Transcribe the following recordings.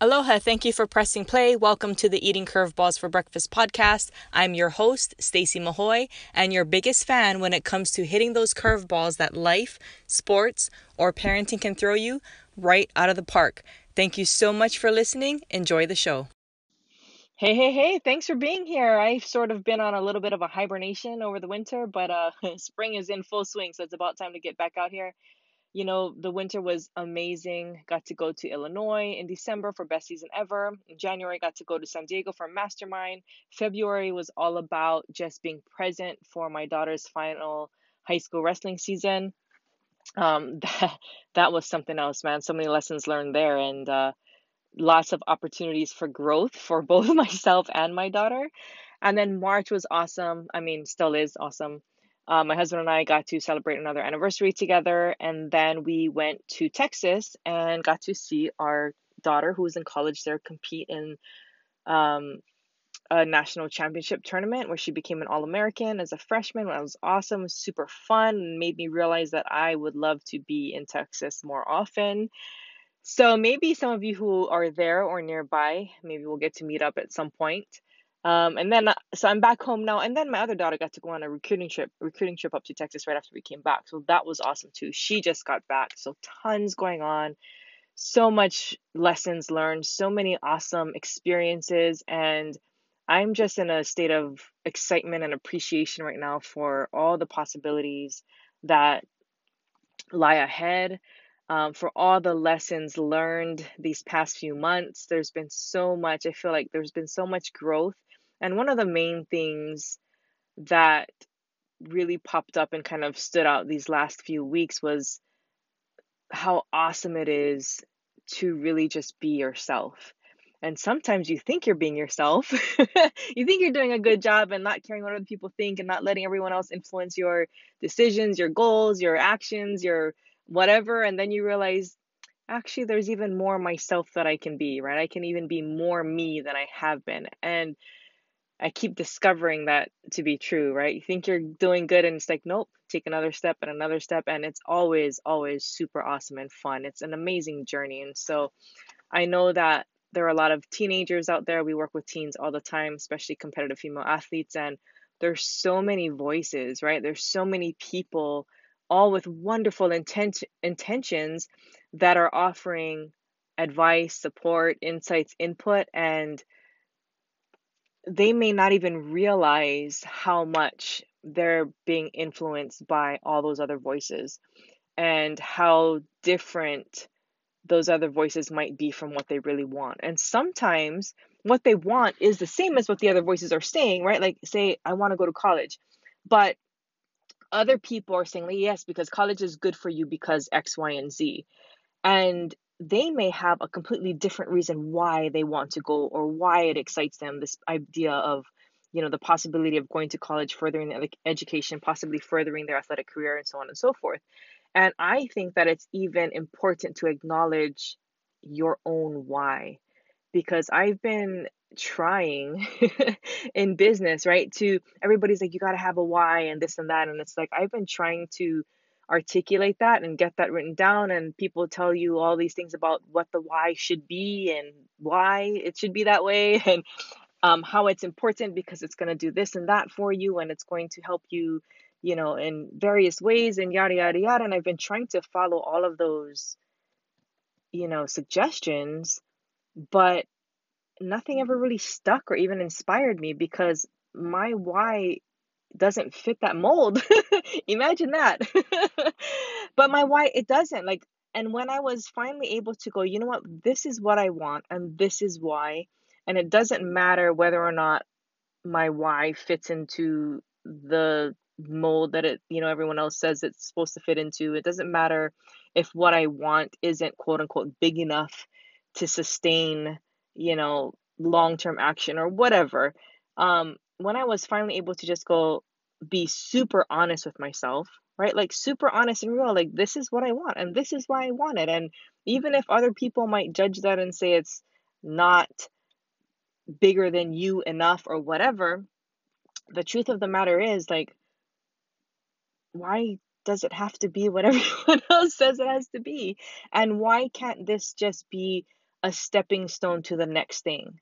Aloha, thank you for pressing play. Welcome to the Eating Curveballs for Breakfast podcast. I'm your host, Stacy Mahoe, and your biggest fan when it comes to hitting those curveballs that life, sports, or parenting can throw you right out of the park. Thank you so much for listening. Enjoy the show. Hey, hey, hey, thanks for being here. I've sort of been on a little bit of a hibernation over the winter, but uh spring is in full swing, so it's about time to get back out here you know, the winter was amazing. Got to go to Illinois in December for best season ever. In January, got to go to San Diego for mastermind. February was all about just being present for my daughter's final high school wrestling season. Um, that that was something else, man. So many lessons learned there, and uh, lots of opportunities for growth for both myself and my daughter. And then March was awesome. I mean, still is awesome. Uh, my husband and I got to celebrate another anniversary together, and then we went to Texas and got to see our daughter, who was in college there, compete in um, a national championship tournament where she became an All American as a freshman. That was awesome, super fun, and made me realize that I would love to be in Texas more often. So maybe some of you who are there or nearby, maybe we'll get to meet up at some point. Um, and then uh, so I'm back home now. And then my other daughter got to go on a recruiting trip, recruiting trip up to Texas right after we came back. So that was awesome too. She just got back, so tons going on, so much lessons learned, so many awesome experiences, and I'm just in a state of excitement and appreciation right now for all the possibilities that lie ahead. Um, for all the lessons learned these past few months. There's been so much, I feel like there's been so much growth and one of the main things that really popped up and kind of stood out these last few weeks was how awesome it is to really just be yourself. And sometimes you think you're being yourself. you think you're doing a good job and not caring what other people think and not letting everyone else influence your decisions, your goals, your actions, your whatever. And then you realize, actually, there's even more myself that I can be, right? I can even be more me than I have been. And I keep discovering that to be true, right? You think you're doing good and it's like, nope, take another step and another step. And it's always, always super awesome and fun. It's an amazing journey. And so I know that there are a lot of teenagers out there. We work with teens all the time, especially competitive female athletes. And there's so many voices, right? There's so many people, all with wonderful intent intentions that are offering advice, support, insights, input, and they may not even realize how much they're being influenced by all those other voices and how different those other voices might be from what they really want. And sometimes what they want is the same as what the other voices are saying, right? Like, say, I want to go to college, but other people are saying, yes, because college is good for you because X, Y, and Z. And they may have a completely different reason why they want to go or why it excites them this idea of you know the possibility of going to college furthering their education possibly furthering their athletic career and so on and so forth. And i think that it's even important to acknowledge your own why because i've been trying in business right to everybody's like you got to have a why and this and that and it's like i've been trying to articulate that and get that written down and people tell you all these things about what the why should be and why it should be that way and um, how it's important because it's going to do this and that for you and it's going to help you you know in various ways and yada yada yada and i've been trying to follow all of those you know suggestions but nothing ever really stuck or even inspired me because my why doesn't fit that mold. Imagine that. but my why, it doesn't. Like, and when I was finally able to go, you know what, this is what I want, and this is why, and it doesn't matter whether or not my why fits into the mold that it, you know, everyone else says it's supposed to fit into. It doesn't matter if what I want isn't quote unquote big enough to sustain, you know, long term action or whatever. Um, when I was finally able to just go be super honest with myself, right? Like super honest and real, like this is what I want and this is why I want it. And even if other people might judge that and say it's not bigger than you enough or whatever, the truth of the matter is like why does it have to be what everyone else says it has to be? And why can't this just be a stepping stone to the next thing.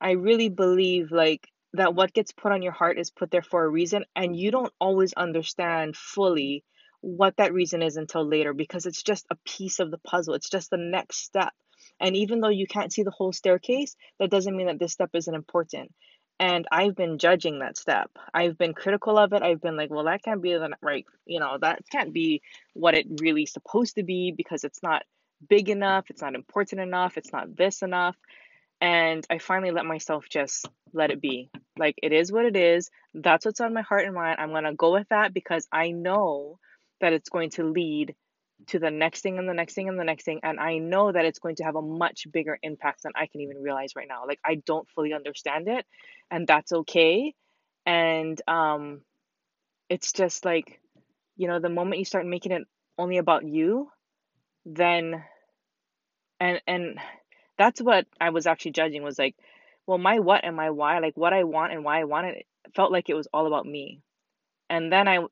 I really believe like that what gets put on your heart is put there for a reason and you don't always understand fully what that reason is until later because it's just a piece of the puzzle. It's just the next step. And even though you can't see the whole staircase, that doesn't mean that this step isn't important. And I've been judging that step. I've been critical of it. I've been like, well, that can't be the right, you know, that can't be what it really supposed to be because it's not big enough, it's not important enough, it's not this enough. And I finally let myself just let it be. Like, it is what it is. That's what's on my heart and mind. I'm going to go with that because I know that it's going to lead to the next thing and the next thing and the next thing. And I know that it's going to have a much bigger impact than I can even realize right now. Like, I don't fully understand it, and that's okay. And um, it's just like, you know, the moment you start making it only about you, then, and, and, that's what I was actually judging was like, well, my what and my why, like what I want and why I want it, felt like it was all about me. And then I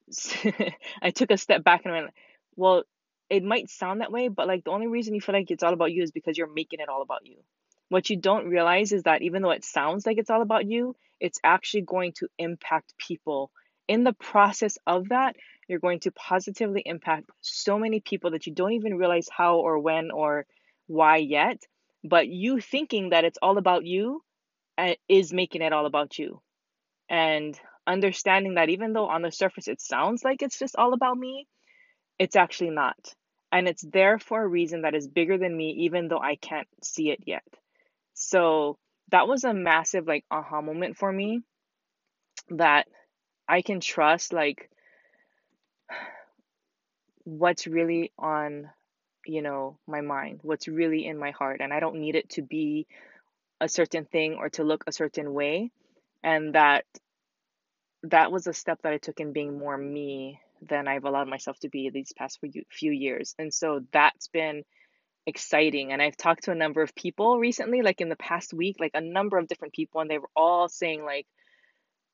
I took a step back and went, well, it might sound that way, but like the only reason you feel like it's all about you is because you're making it all about you. What you don't realize is that even though it sounds like it's all about you, it's actually going to impact people. In the process of that, you're going to positively impact so many people that you don't even realize how or when or why yet. But you thinking that it's all about you uh, is making it all about you. And understanding that even though on the surface it sounds like it's just all about me, it's actually not. And it's there for a reason that is bigger than me, even though I can't see it yet. So that was a massive, like, aha moment for me that I can trust, like, what's really on you know, my mind, what's really in my heart. And I don't need it to be a certain thing or to look a certain way. And that that was a step that I took in being more me than I've allowed myself to be these past few years. And so that's been exciting. And I've talked to a number of people recently, like in the past week, like a number of different people, and they were all saying, like,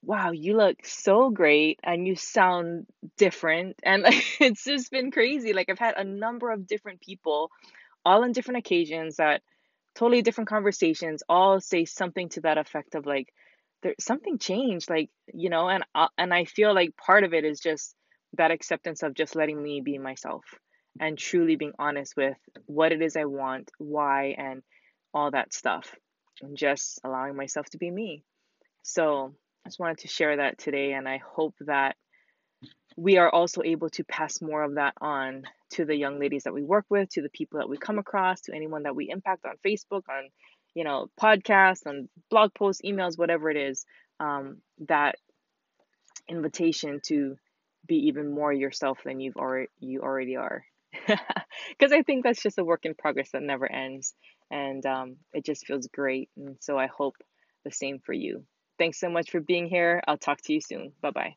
wow, you look so great and you sound different. And like, it's just been crazy. Like, I've had a number of different people, all on different occasions, that totally different conversations, all say something to that effect of like, there's something changed, like, you know, and, uh, and I feel like part of it is just that acceptance of just letting me be myself and truly being honest with what it is I want, why, and all that stuff, and just allowing myself to be me. So, I just wanted to share that today, and I hope that we are also able to pass more of that on to the young ladies that we work with, to the people that we come across, to anyone that we impact on Facebook, on you know podcasts, on blog posts, emails, whatever it is. Um, that invitation to be even more yourself than you've already you already are, because I think that's just a work in progress that never ends, and um, it just feels great. And so I hope the same for you. Thanks so much for being here. I'll talk to you soon. Bye bye.